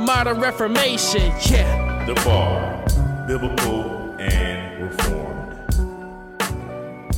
modern reformation. Yeah. The Bar, Biblical and Reformed.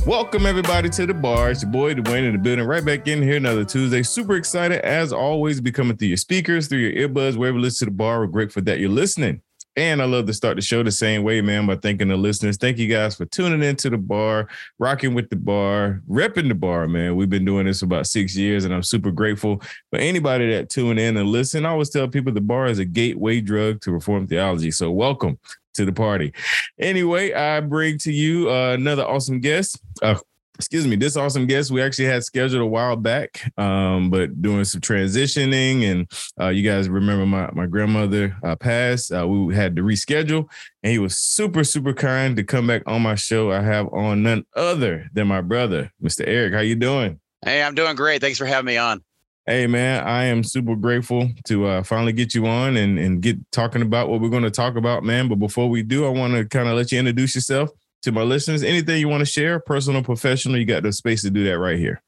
Welcome everybody to the bar. It's your boy Dwayne in the building. Right back in here another Tuesday. Super excited as always. Be coming through your speakers, through your earbuds, wherever you listen to the bar. We're grateful that you're listening. And I love to start the show the same way, man, by thanking the listeners. Thank you guys for tuning into the bar, rocking with the bar, repping the bar, man. We've been doing this for about six years, and I'm super grateful for anybody that tune in and listen. I always tell people the bar is a gateway drug to reform theology. So welcome to the party. Anyway, I bring to you uh, another awesome guest. Uh, excuse me, this awesome guest we actually had scheduled a while back, um, but doing some transitioning, and uh, you guys remember my my grandmother uh, passed. Uh, we had to reschedule, and he was super super kind to come back on my show. I have on none other than my brother, Mr. Eric. How you doing? Hey, I'm doing great. Thanks for having me on. Hey man, I am super grateful to uh, finally get you on and and get talking about what we're going to talk about, man. But before we do, I want to kind of let you introduce yourself to my listeners. Anything you want to share, personal, professional, you got the space to do that right here.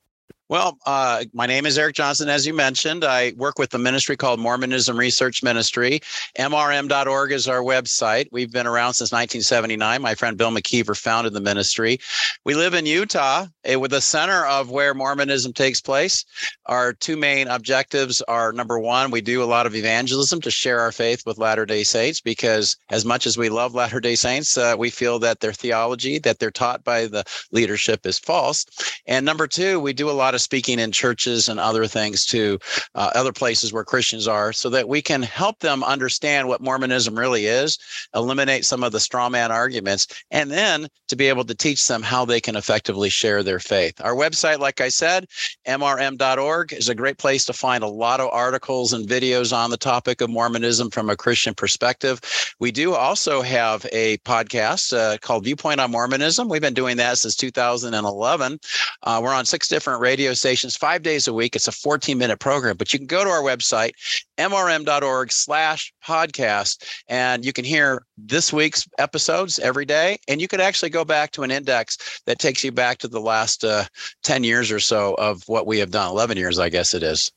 Well, uh, my name is Eric Johnson, as you mentioned. I work with the ministry called Mormonism Research Ministry. MRM.org is our website. We've been around since 1979. My friend Bill McKeever founded the ministry. We live in Utah, eh, with the center of where Mormonism takes place. Our two main objectives are number one, we do a lot of evangelism to share our faith with Latter day Saints because, as much as we love Latter day Saints, uh, we feel that their theology that they're taught by the leadership is false. And number two, we do a lot of speaking in churches and other things to uh, other places where Christians are so that we can help them understand what Mormonism really is, eliminate some of the straw man arguments, and then to be able to teach them how they can effectively share their faith. Our website, like I said, mrm.org, is a great place to find a lot of articles and videos on the topic of Mormonism from a Christian perspective. We do also have a podcast uh, called Viewpoint on Mormonism. We've been doing that since 2011. Uh, we're on six different radio stations five days a week. It's a 14 minute program, but you can go to our website, mrm.org slash podcast, and you can hear this week's episodes every day. And you could actually go back to an index that takes you back to the last uh, 10 years or so of what we have done, 11 years, I guess it is.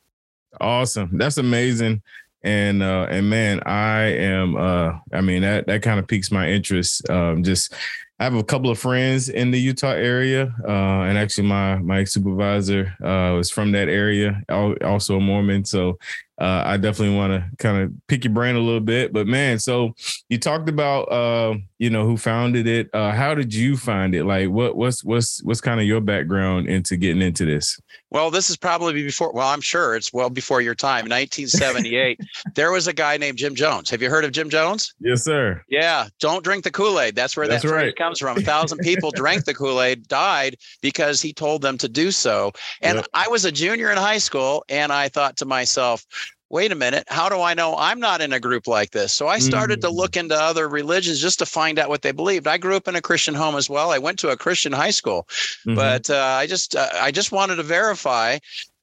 Awesome. That's amazing. And uh and man, I am uh I mean that that kind of piques my interest. Um just I have a couple of friends in the Utah area, uh, and actually my my supervisor uh, was from that area, also a Mormon. So uh, I definitely want to kind of pick your brain a little bit. But man, so you talked about uh, you know who founded it. Uh, how did you find it? Like, what what's what's what's kind of your background into getting into this? Well, this is probably before. Well, I'm sure it's well before your time. 1978, there was a guy named Jim Jones. Have you heard of Jim Jones? Yes, sir. Yeah, don't drink the Kool Aid. That's where That's that right. comes from. A thousand people drank the Kool Aid, died because he told them to do so. And Yep. I was a junior in high school, and I thought to myself, wait a minute, how do I know I'm not in a group like this? So I started to Mm. look into other religions just to find out what they believed. I grew up in a Christian home as well. I went to a Christian high school, Mhm. but uh, I just uh, I just wanted to verify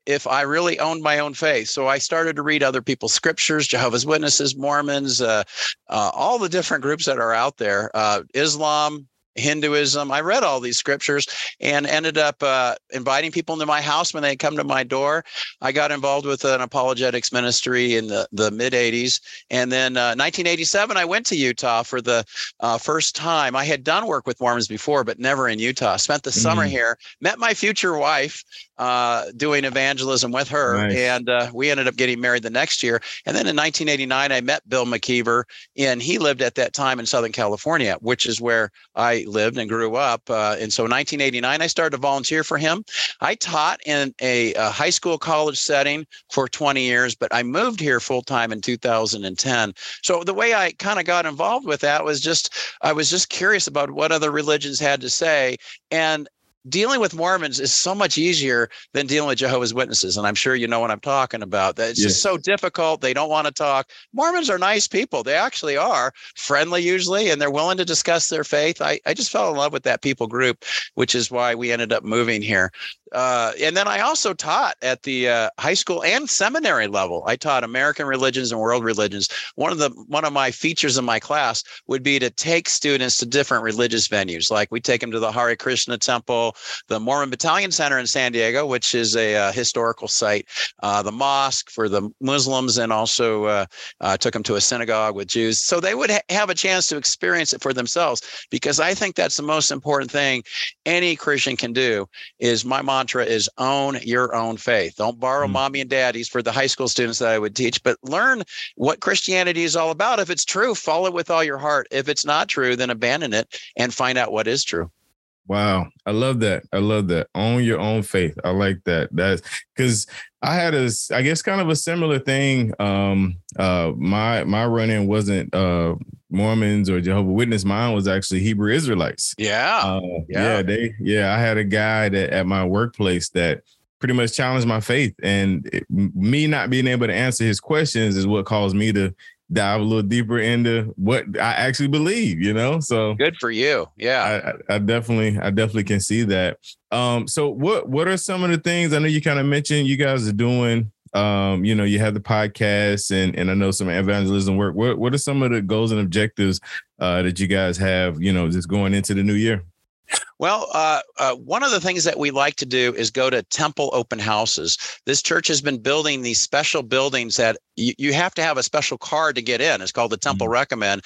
if I really owned my own faith. So I started to read other people's scriptures, Jehovah's Witnesses, Mormons, uh, uh, all the different groups that are out there, uh, Islam. Hinduism. I read all these scriptures and ended up uh, inviting people into my house when they come to my door. I got involved with an apologetics ministry in the, the mid 80s. And then uh, 1987, I went to Utah for the uh, first time. I had done work with Mormons before, but never in Utah. Spent the summer Mm. here, met my future wife uh, doing evangelism with her. Nice. And uh, we ended up getting married the next year. And then in 1989, I met Bill McKeever, and he lived at that time in Southern California, which is where I lived and grew up. Uh, and so 1989, I started to volunteer for him. I taught in a, a high school college setting for 20 years, but I moved here full time in 2010. So the way I kind of got involved with that was just I was just curious about what other religions had to say. And dealing with Mormons is so much easier than dealing with Jehovah's Witnesses. And I'm sure you know what I'm talking about. That it's yes. just so difficult. They don't want to talk. Mormons are nice people. They actually are friendly usually, and they're willing to discuss their faith. I, I just fell in love with that people group, which is why we ended up moving here. Uh, and then I also taught at the uh, high school and seminary level. I taught American religions and world religions. One of the one of my features in my class would be to take students to different religious venues. Like we take them to the Hare Krishna Temple, the Mormon Battalion Center in San Diego, which is a, uh, historical site, uh, the mosque for the Muslims, and also uh, uh, took them to a synagogue with Jews. So they would ha- have a chance to experience it for themselves. Because I think that's the most important thing any Christian can do. Is my mom mantra is own your own faith. Don't borrow mm. mommy and daddy's for the high school students that I would teach, but learn what Christianity is all about. If it's true, follow it with all your heart. If it's not true, then abandon it and find out what is true. Wow. I love that. I love that. Own your own faith. I like that. That's because I had a, I guess, kind of a similar thing. Um, uh, my my run in wasn't uh Mormons or Jehovah Witness. Mine was actually Hebrew Israelites. Yeah. Uh, yeah. yeah. They. Yeah. I had a guy that at my workplace that pretty much challenged my faith, and it, me not being able to answer his questions is what caused me to dive a little deeper into what I actually believe, you know? So good for you. Yeah. I, I, definitely, I definitely can see that. Um, so what, what are some of the things I know you kind of mentioned you guys are doing? Um, you know, you have the podcast and, and I know some evangelism work. What, what are some of the goals and objectives uh, that you guys have, you know, just going into the new year? Well, uh, uh, one of the things that we like to do is go to temple open houses. This church has been building these special buildings that you, you have to have a special card to get in. It's called the Temple mm-hmm. Recommend.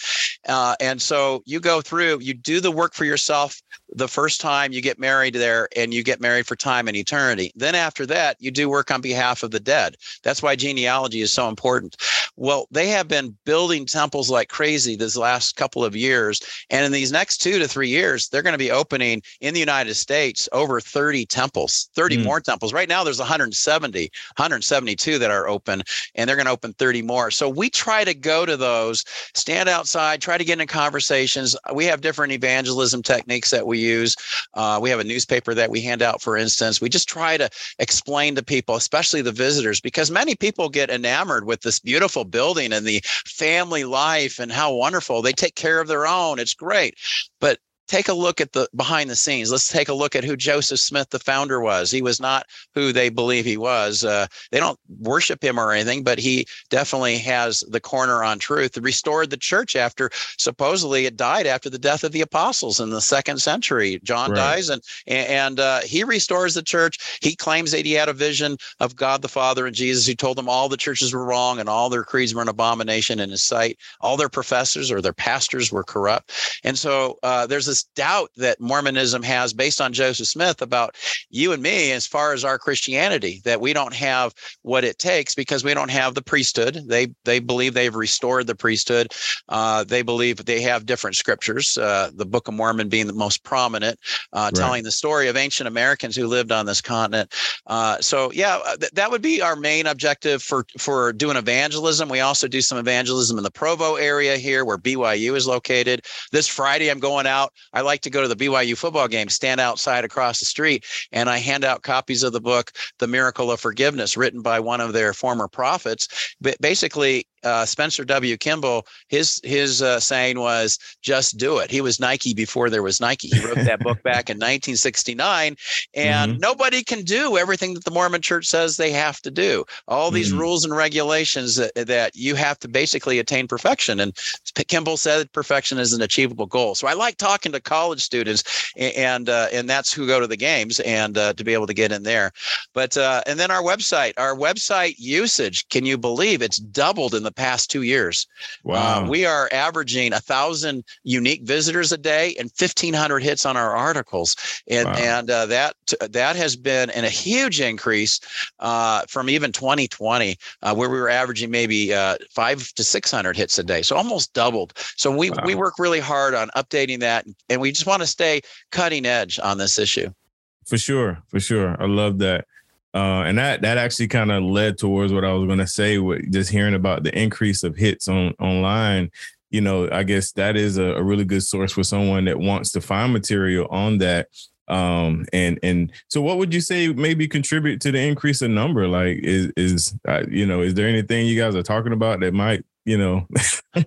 Uh, and so you go through, you do the work for yourself the first time you get married there and you get married for time and eternity. Then after that, you do work on behalf of the dead. That's why genealogy is so important. Well, they have been building temples like crazy this last couple of years. And in these next two to three years, they're going to be opening in the United States over 30 temples, 30 mm. more temples. Right now, there's 170, 172 that are open, and they're going to open 30 more. So we try to go to those, stand outside, try to get in conversations. We have different evangelism techniques that we use. Uh, we have a newspaper that we hand out, for instance. We just try to explain to people, especially the visitors, because many people get enamored with this beautiful building and the family life and how wonderful they take care of their own. It's great. But take a look at the behind the scenes. Let's take a look at who Joseph Smith, the founder, was. He was not who they believe he was. Uh, they don't worship him or anything, but he definitely has the corner on truth. He restored the church after supposedly it died after the death of the apostles in the second century. John right. dies and and uh, he restores the church. He claims that he had a vision of God the Father and Jesus, who told them all the churches were wrong and all their creeds were an abomination in his sight. All their professors or their pastors were corrupt, and so uh, there's this this doubt that Mormonism has based on Joseph Smith about you and me as far as our Christianity, that we don't have what it takes because we don't have the priesthood. They they believe they've restored the priesthood. Uh, they believe they have different scriptures, uh, the Book of Mormon being the most prominent, uh, right. telling the story of ancient Americans who lived on this continent. Uh, so yeah, uh, th- that would be our main objective for for doing evangelism. We also do some evangelism in the Provo area here, where BYU is located. This Friday, I'm going out I like to go to the BYU football game, stand outside across the street, and I hand out copies of the book, The Miracle of Forgiveness, written by one of their former prophets. But basically, uh, Spencer W. Kimball, his his uh, saying was just do it. He was Nike before there was Nike. He wrote that book back in 1969, and mm-hmm. nobody can do everything that the Mormon Church says they have to do. All these mm-hmm. rules and regulations that, that you have to basically attain perfection. And Kimball said perfection is an achievable goal. So I like talking to college students, and uh, and that's who go to the games and uh, to be able to get in there. But uh, and then our website, our website usage, can you believe it's doubled in the past two years. Uh, wow. We are averaging a thousand unique visitors a day and 1500 hits on our articles. And, wow. and uh, that, that has been in a huge increase uh, from even 2020, uh, where we were averaging maybe uh, five to 600 hits a day. So almost doubled. So we, wow. we work really hard on updating that. And we just want to stay cutting edge on this issue. For sure. For sure. I love that. Uh, and that that actually kind of led towards what I was going to say. With just hearing about the increase of hits on online, you know, I guess that is a, a really good source for someone that wants to find material on that. Um, and and so, what would you say maybe contribute to the increase in number? Like, is is uh, you know, is there anything you guys are talking about that might you know.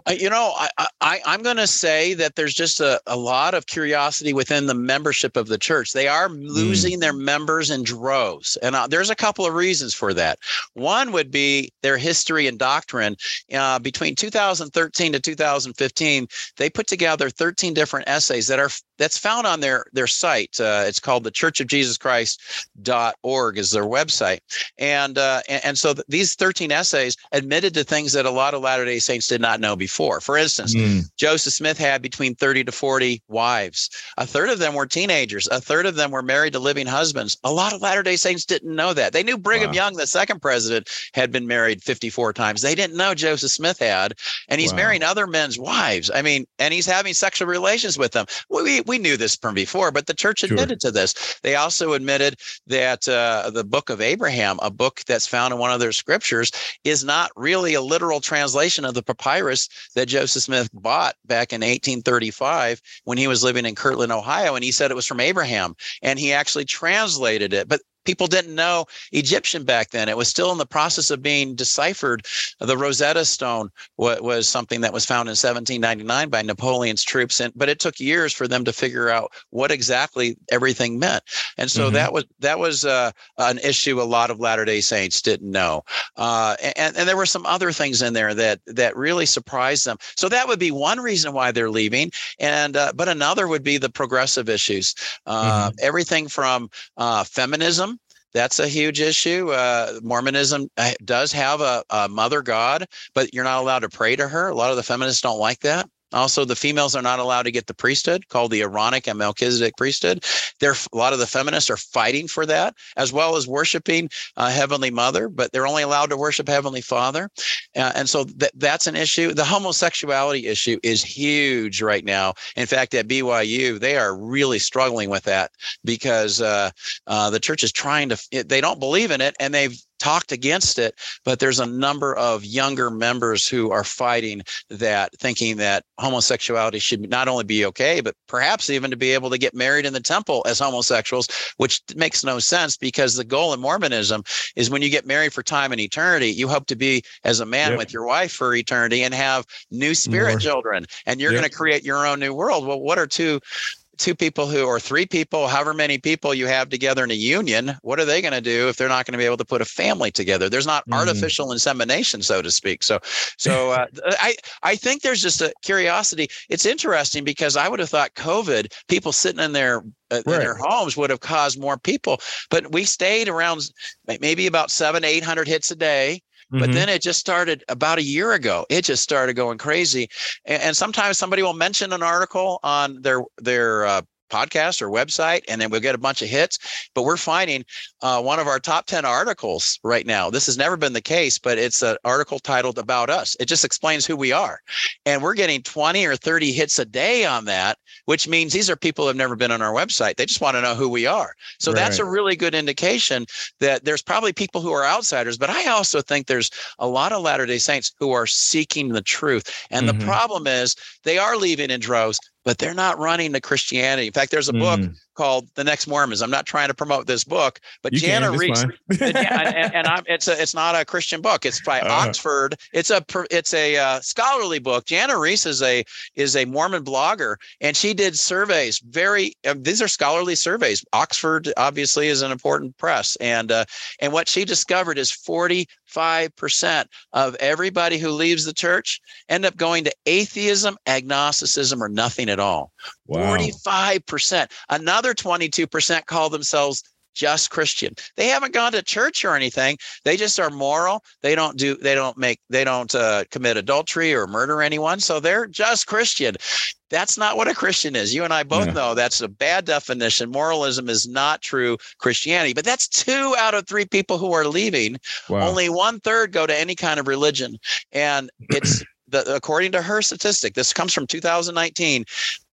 You know i, I i'm going to say that there's just a, a lot of curiosity within the membership of the church. They are mm. losing mm. their members in droves and uh, there's a couple of reasons for that. One would be their history and doctrine. Uh, between 2013 to 2015 they put together 13 different essays that are that's found on their their site. Uh, it's called the church of jesus christ.org is their website. And uh, and, and so th- these 13 essays admitted to things that a lot of latter day Saints did not know before. For instance, mm. Joseph Smith had between 30 to 40 wives. A third of them were teenagers. A third of them were married to living husbands. A lot of Latter day Saints didn't know that. They knew Brigham wow. Young, the second president, had been married 54 times. They didn't know Joseph Smith had. And he's wow. marrying other men's wives. I mean, and he's having sexual relations with them. We, we knew this from before, but the church admitted sure. to this. They also admitted that uh, the book of Abraham, a book that's found in one of their scriptures, is not really a literal translation of the papyrus that Joseph Smith bought back in 1835 when he was living in Kirtland, Ohio. And he said it was from Abraham. And he actually translated it. But people didn't know Egyptian back then. It was still in the process of being deciphered. The Rosetta Stone was something that was found in 1799 by Napoleon's troops, and but it took years for them to figure out what exactly everything meant. And so mm-hmm. that was that was uh, an issue a lot of Latter Day Saints didn't know. Uh, and and there were some other things in there that that really surprised them. So that would be one reason why they're leaving. And uh, but another would be the progressive issues. Uh, mm-hmm. Everything from uh, feminism that's a huge issue. Uh, Mormonism uh, does have a, a mother God, but you're not allowed to pray to her. A lot of the feminists don't like that. Also, the females are not allowed to get the priesthood called the Aaronic and Melchizedek priesthood. There, a lot of the feminists are fighting for that, as well as worshiping uh, Heavenly Mother, but they're only allowed to worship Heavenly Father. Uh, and so th- that's an issue. The homosexuality issue is huge right now. In fact, at BYU, they are really struggling with that because uh, uh, the church is trying to, they don't believe in it and they've talked against it, but there's a number of younger members who are fighting that, thinking that homosexuality should not only be okay, but perhaps even to be able to get married in the temple as homosexuals, which makes no sense because the goal in Mormonism is when you get married for time and eternity, you hope to be as a man yep. with your wife for eternity and have new spirit More. children, and you're yep. going to create your own new world. Well, what are two two people who or three people however many people you have together in a union what are they going to do if they're not going to be able to put a family together there's not mm. artificial insemination so to speak so so uh, i i think there's just a curiosity it's interesting because i would have thought covid people sitting in their uh, right. in their homes would have caused more people but we stayed around maybe about seven eight hundred hits a day but mm-hmm. then it just started about a year ago. It just started going crazy. And, and sometimes somebody will mention an article on their their uh, podcast or website, and then we'll get a bunch of hits. But we're finding uh, one of our top 10 articles right now. This has never been the case, but it's an article titled About Us. It just explains who we are. And we're getting 20 or 30 hits a day on that, which means these are people who have never been on our website. They just want to know who we are. So right. that's a really good indication that there's probably people who are outsiders, but I also think there's a lot of Latter day Saints who are seeking the truth. And mm-hmm. the problem is they are leaving in droves but they're not running to Christianity. In fact, there's a book mm called The Next Mormons. I'm not trying to promote this book, but you Jana can, Riess, and, and, and I'm, it's a, it's not a Christian book. It's by uh, Oxford. It's a it's a uh, scholarly book. Jana Riess is a is a Mormon blogger, and she did surveys. Very uh, these are scholarly surveys. Oxford obviously is an important press, and uh, and what she discovered is 45 percent of everybody who leaves the church end up going to atheism, agnosticism, or nothing at all. Wow. 45%. Another 22% call themselves just Christian. They haven't gone to church or anything. They just are moral. They don't do they don't make they don't uh, commit adultery or murder anyone. So they're just Christian. That's not what a Christian is. You and I both yeah. know that's a bad definition. Moralism is not true Christianity. But that's two out of three people who are leaving. Wow. Only one third go to any kind of religion. And it's the, according to her statistic, this comes from 2019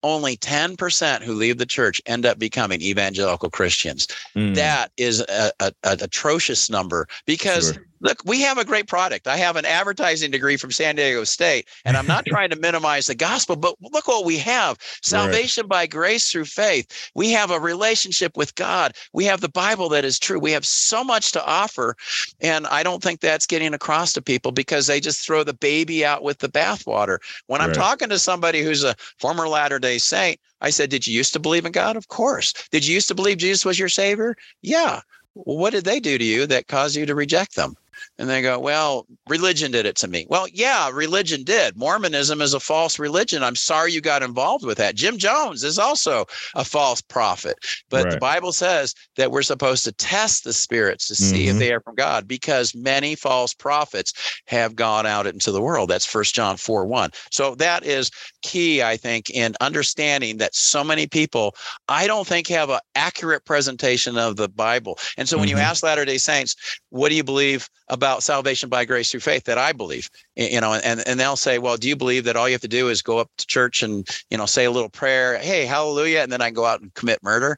only 10% who leave the church end up becoming evangelical Christians. Mm. That is an atrocious number because sure. Look, we have a great product. I have an advertising degree from San Diego State, and I'm not trying to minimize the gospel, but look what we have salvation right. by grace through faith. We have a relationship with God. We have the Bible that is true. We have so much to offer. And I don't think that's getting across to people because they just throw the baby out with the bathwater. When I'm talking to somebody who's a former Latter day Saint, I said, Did you used to believe in God? Of course. Did you used to believe Jesus was your savior? Yeah. Well, what did they do to you that caused you to reject them? And they go, well, religion did it to me. Well, yeah, religion did. Mormonism is a false religion. I'm sorry you got involved with that. Jim Jones is also a false prophet. But right. the Bible says that we're supposed to test the spirits to see mm-hmm. if they are from God because many false prophets have gone out into the world. That's First John 4 1. So that is key, I think, in understanding that so many people, I don't think, have an accurate presentation of the Bible. And so when mm-hmm. you ask Latter day Saints, what do you believe about salvation by grace through faith that I believe, you know, and, and they'll say, well, do you believe that all you have to do is go up to church and, you know, say a little prayer, hey, hallelujah, and then I go out and commit murder?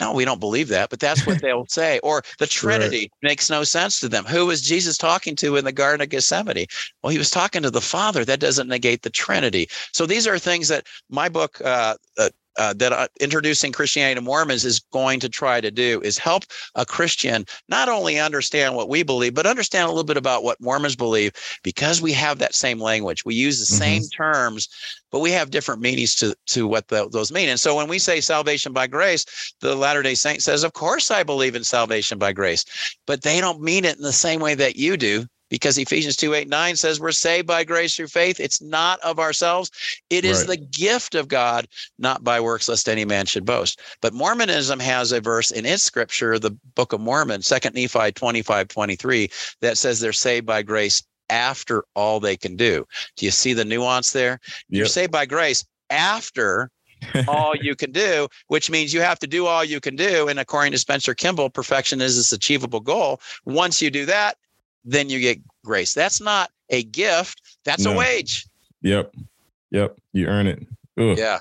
No, we don't believe that, but that's what they'll say. Or the Trinity right. makes no sense to them. Who was Jesus talking to in the Garden of Gethsemane? Well, he was talking to the Father. That doesn't negate the Trinity. So these are things that my book, uh, uh, uh, that uh, introducing Christianity to Mormons is going to try to do is help a Christian not only understand what we believe, but understand a little bit about what Mormons believe because we have that same language. We use the mm-hmm. same terms, but we have different meanings to, to what the, those mean. And so when we say salvation by grace, the Latter day Saint says, Of course, I believe in salvation by grace, but they don't mean it in the same way that you do because Ephesians 2 8 9 says we're saved by grace through faith. It's not of ourselves, it is right. the gift of God, not by works, lest any man should boast. But Mormonism has a verse in its scripture, the Book of Mormon, 2 Nephi 25 23, that says they're saved by grace after all they can do. Do you see the nuance there? Yep. You're saved by grace after all you can do, which means you have to do all you can do. And according to Spencer Kimball, perfection is this achievable goal. Once you do that, then you get grace. That's not a gift, that's no. a wage. Yep. Yep. You earn it. Ugh. Yeah.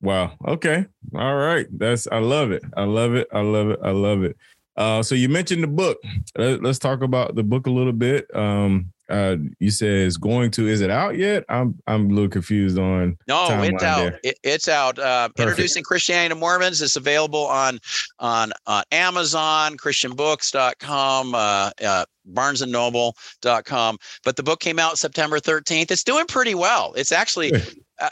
Wow. Okay. All right. That's I love it. I love it. I love it. I love it. Uh, so you mentioned the book. Let, us talk about the book a little bit. Um, uh, you said it's going to. Is it out yet? I'm I'm a little confused on. No, it's out. It, it's out. Uh, introducing Christianity to Mormons. It's available on on uh, Amazon, ChristianBooks.com, uh, uh, BarnesandNoble.com. But the book came out September 13th. It's doing pretty well. It's actually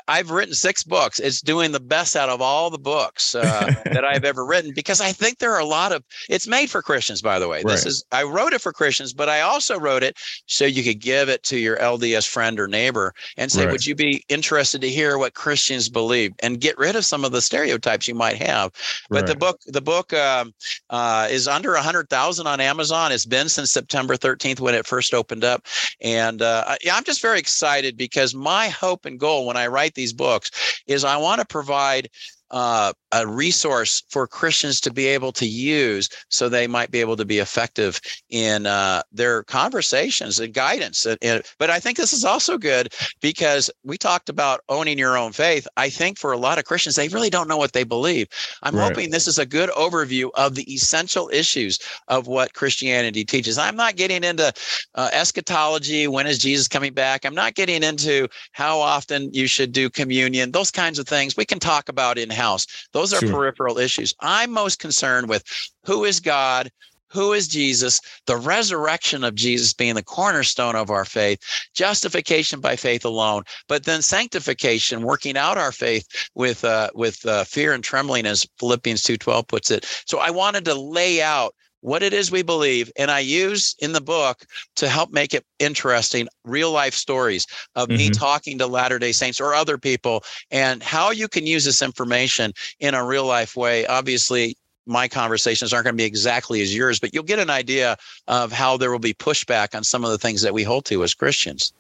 I've written six books. It's doing the best out of all the books uh, that I've ever written because I think there are a lot of. It's made for Christians, by the way. Right. This is I wrote it for Christians, but I also wrote it so you could give it to your LDS friend or neighbor and say, right. "Would you be interested to hear what Christians believe?" and get rid of some of the stereotypes you might have. But right. the book, the book um, uh, is under a hundred thousand on Amazon. It's been since September 13th when it first opened up, and uh, yeah, I'm just very excited because my hope and goal when I write these books is I want to provide uh, a resource for Christians to be able to use so they might be able to be effective in uh, their conversations and guidance. And, and, but I think this is also good because we talked about owning your own faith. I think for a lot of Christians, they really don't know what they believe. I'm right. hoping this is a good overview of the essential issues of what Christianity teaches. I'm not getting into uh, eschatology. When is Jesus coming back? I'm not getting into how often you should do communion, those kinds of things we can talk about in house. Those are sure. peripheral issues. I'm most concerned with who is God, who is Jesus, the resurrection of Jesus being the cornerstone of our faith, justification by faith alone, but then sanctification, working out our faith with uh, with uh, fear and trembling, as Philippians two twelve puts it. So I wanted to lay out what it is we believe. And I use in the book to help make it interesting real life stories of mm-hmm. me talking to Latter day Saints or other people and how you can use this information in a real life way. Obviously, my conversations aren't going to be exactly as yours, but you'll get an idea of how there will be pushback on some of the things that we hold to as Christians.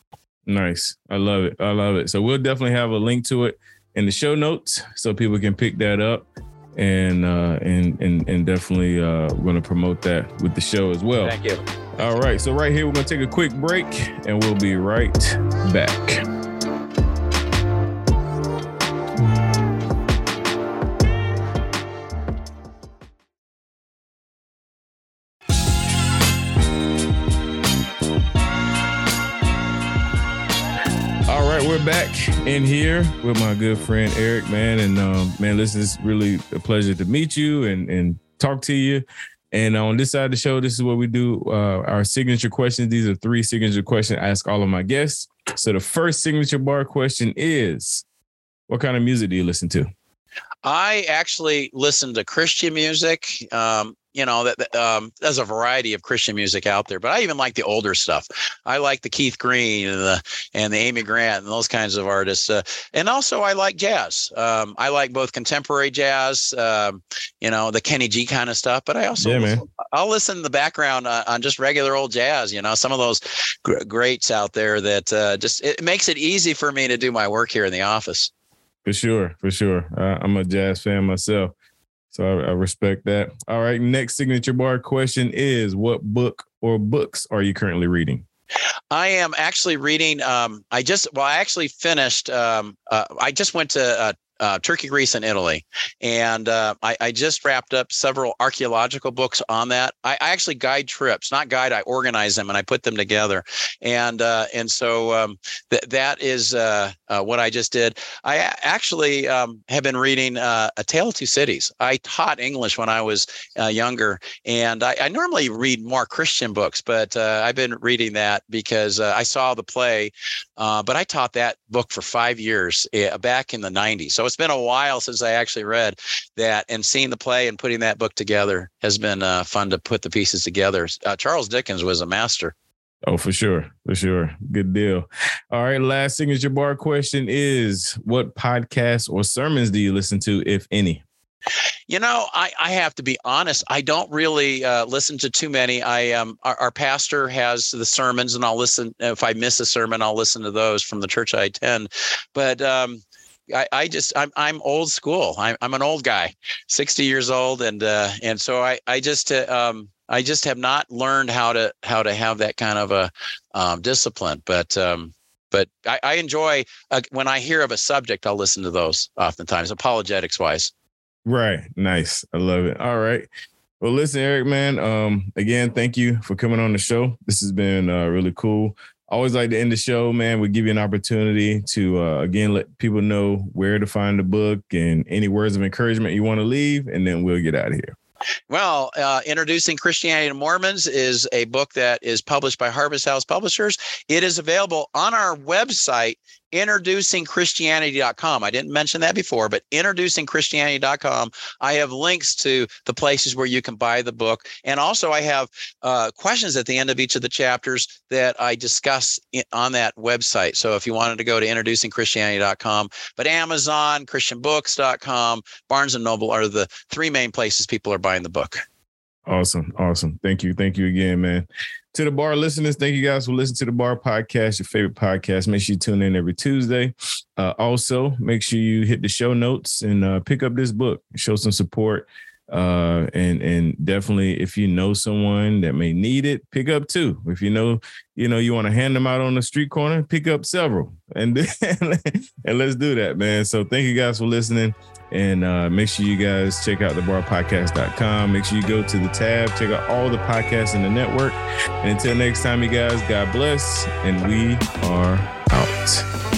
Nice. I love it. I love it. So we'll definitely have a link to it in the show notes so people can pick that up and uh, and and and definitely uh, we're to promote that with the show as well. Thank you. All right, so right here we're to take a quick break, and we'll be right back. In here with my good friend Eric, man. And um, man, listen, it's really a pleasure to meet you and, and talk to you. And on this side of the show, this is what we do uh, our signature questions. These are three signature questions I ask all of my guests. So the first signature bar question is What kind of music do you listen to? I actually listen to Christian music. Um, you know that, that um, there's a variety of Christian music out there, but I even like the older stuff. I like the Keith Green and the and the Amy Grant and those kinds of artists. Uh, and also, I like jazz. Um, I like both contemporary jazz, um, you know, the Kenny G kind of stuff. But I also Yeah, listen. I'll listen in the background uh, on just regular old jazz. You know, some of those gr- greats out there that uh, just it makes it easy for me to do my work here in the office. For sure, for sure. Uh, I'm a jazz fan myself, so I, I respect that. All right, next signature bar question is: What book or books are you currently reading? I am actually reading. Um, I just well, I actually finished. Um, uh, I just went to uh, uh, Turkey, Greece, and Italy, and uh, I, I just wrapped up several archaeological books on that. I, I actually guide trips, not guide. I organize them and I put them together, and uh, and so um, th- that is uh, uh, what I just did. I actually um, have been reading uh, A Tale of Two Cities. I taught English when I was younger, and I, I normally read more Christian books, but I've been reading that because I saw the play. But I taught that book for five years uh, back in the 90s. So it's been a while since I actually read that, and seeing the play and putting that book together has been uh, fun to put the pieces together. Uh, Charles Dickens was a master. Oh, for sure, for sure. Good deal. All right, last signature bar question is: What podcasts or sermons do you listen to, if any? You know, I, I have to be honest. I don't really uh, listen to too many. I um, our, our pastor has the sermons, and I'll listen. If I miss a sermon, I'll listen to those from the church I attend. But um, I, I just I'm I'm old school. I'm I'm an old guy, sixty years old, and uh, and so I I just uh, um I just have not learned how to how to have that kind of a um, discipline. But um, but I, I enjoy uh, when I hear of a subject, I'll listen to those oftentimes, apologetics wise. Right. Nice. I love it. All right. Well, listen, Eric, man. Um, again, thank you for coming on the show. This has been uh, really cool. Always like to end the show, man. We give you an opportunity to uh, again let people know where to find the book and any words of encouragement you want to leave, and then we'll get out of here. Well, uh, Introducing Christianity to Mormons is a book that is published by Harvest House Publishers. It is available on our website, introducingchristianity.com. I didn't mention that before, but introducingchristianity.com. I have links to the places where you can buy the book. And also, I have uh, questions at the end of each of the chapters that I discuss in, on that website. So if you wanted to go to introducingchristianity.com, but Amazon, ChristianBooks.com, Barnes and Noble are the three main places people are buying the book. Awesome. Awesome. Thank you. Thank you again, man. To the bar listeners, thank you guys for listening to the bar podcast, your favorite podcast. Make sure you tune in every Tuesday. Uh, also, make sure you hit the show notes and uh, pick up this book, show some support. Uh, and and definitely, if you know someone that may need it, pick up two. If you know, you know, you want to hand them out on the street corner, pick up several, and and let's do that, man. So thank you guys for listening. And uh, make sure you guys check out thebarpodcast.com. Make sure you go to the tab, check out all the podcasts in the network. And until next time, you guys, God bless. And we are out.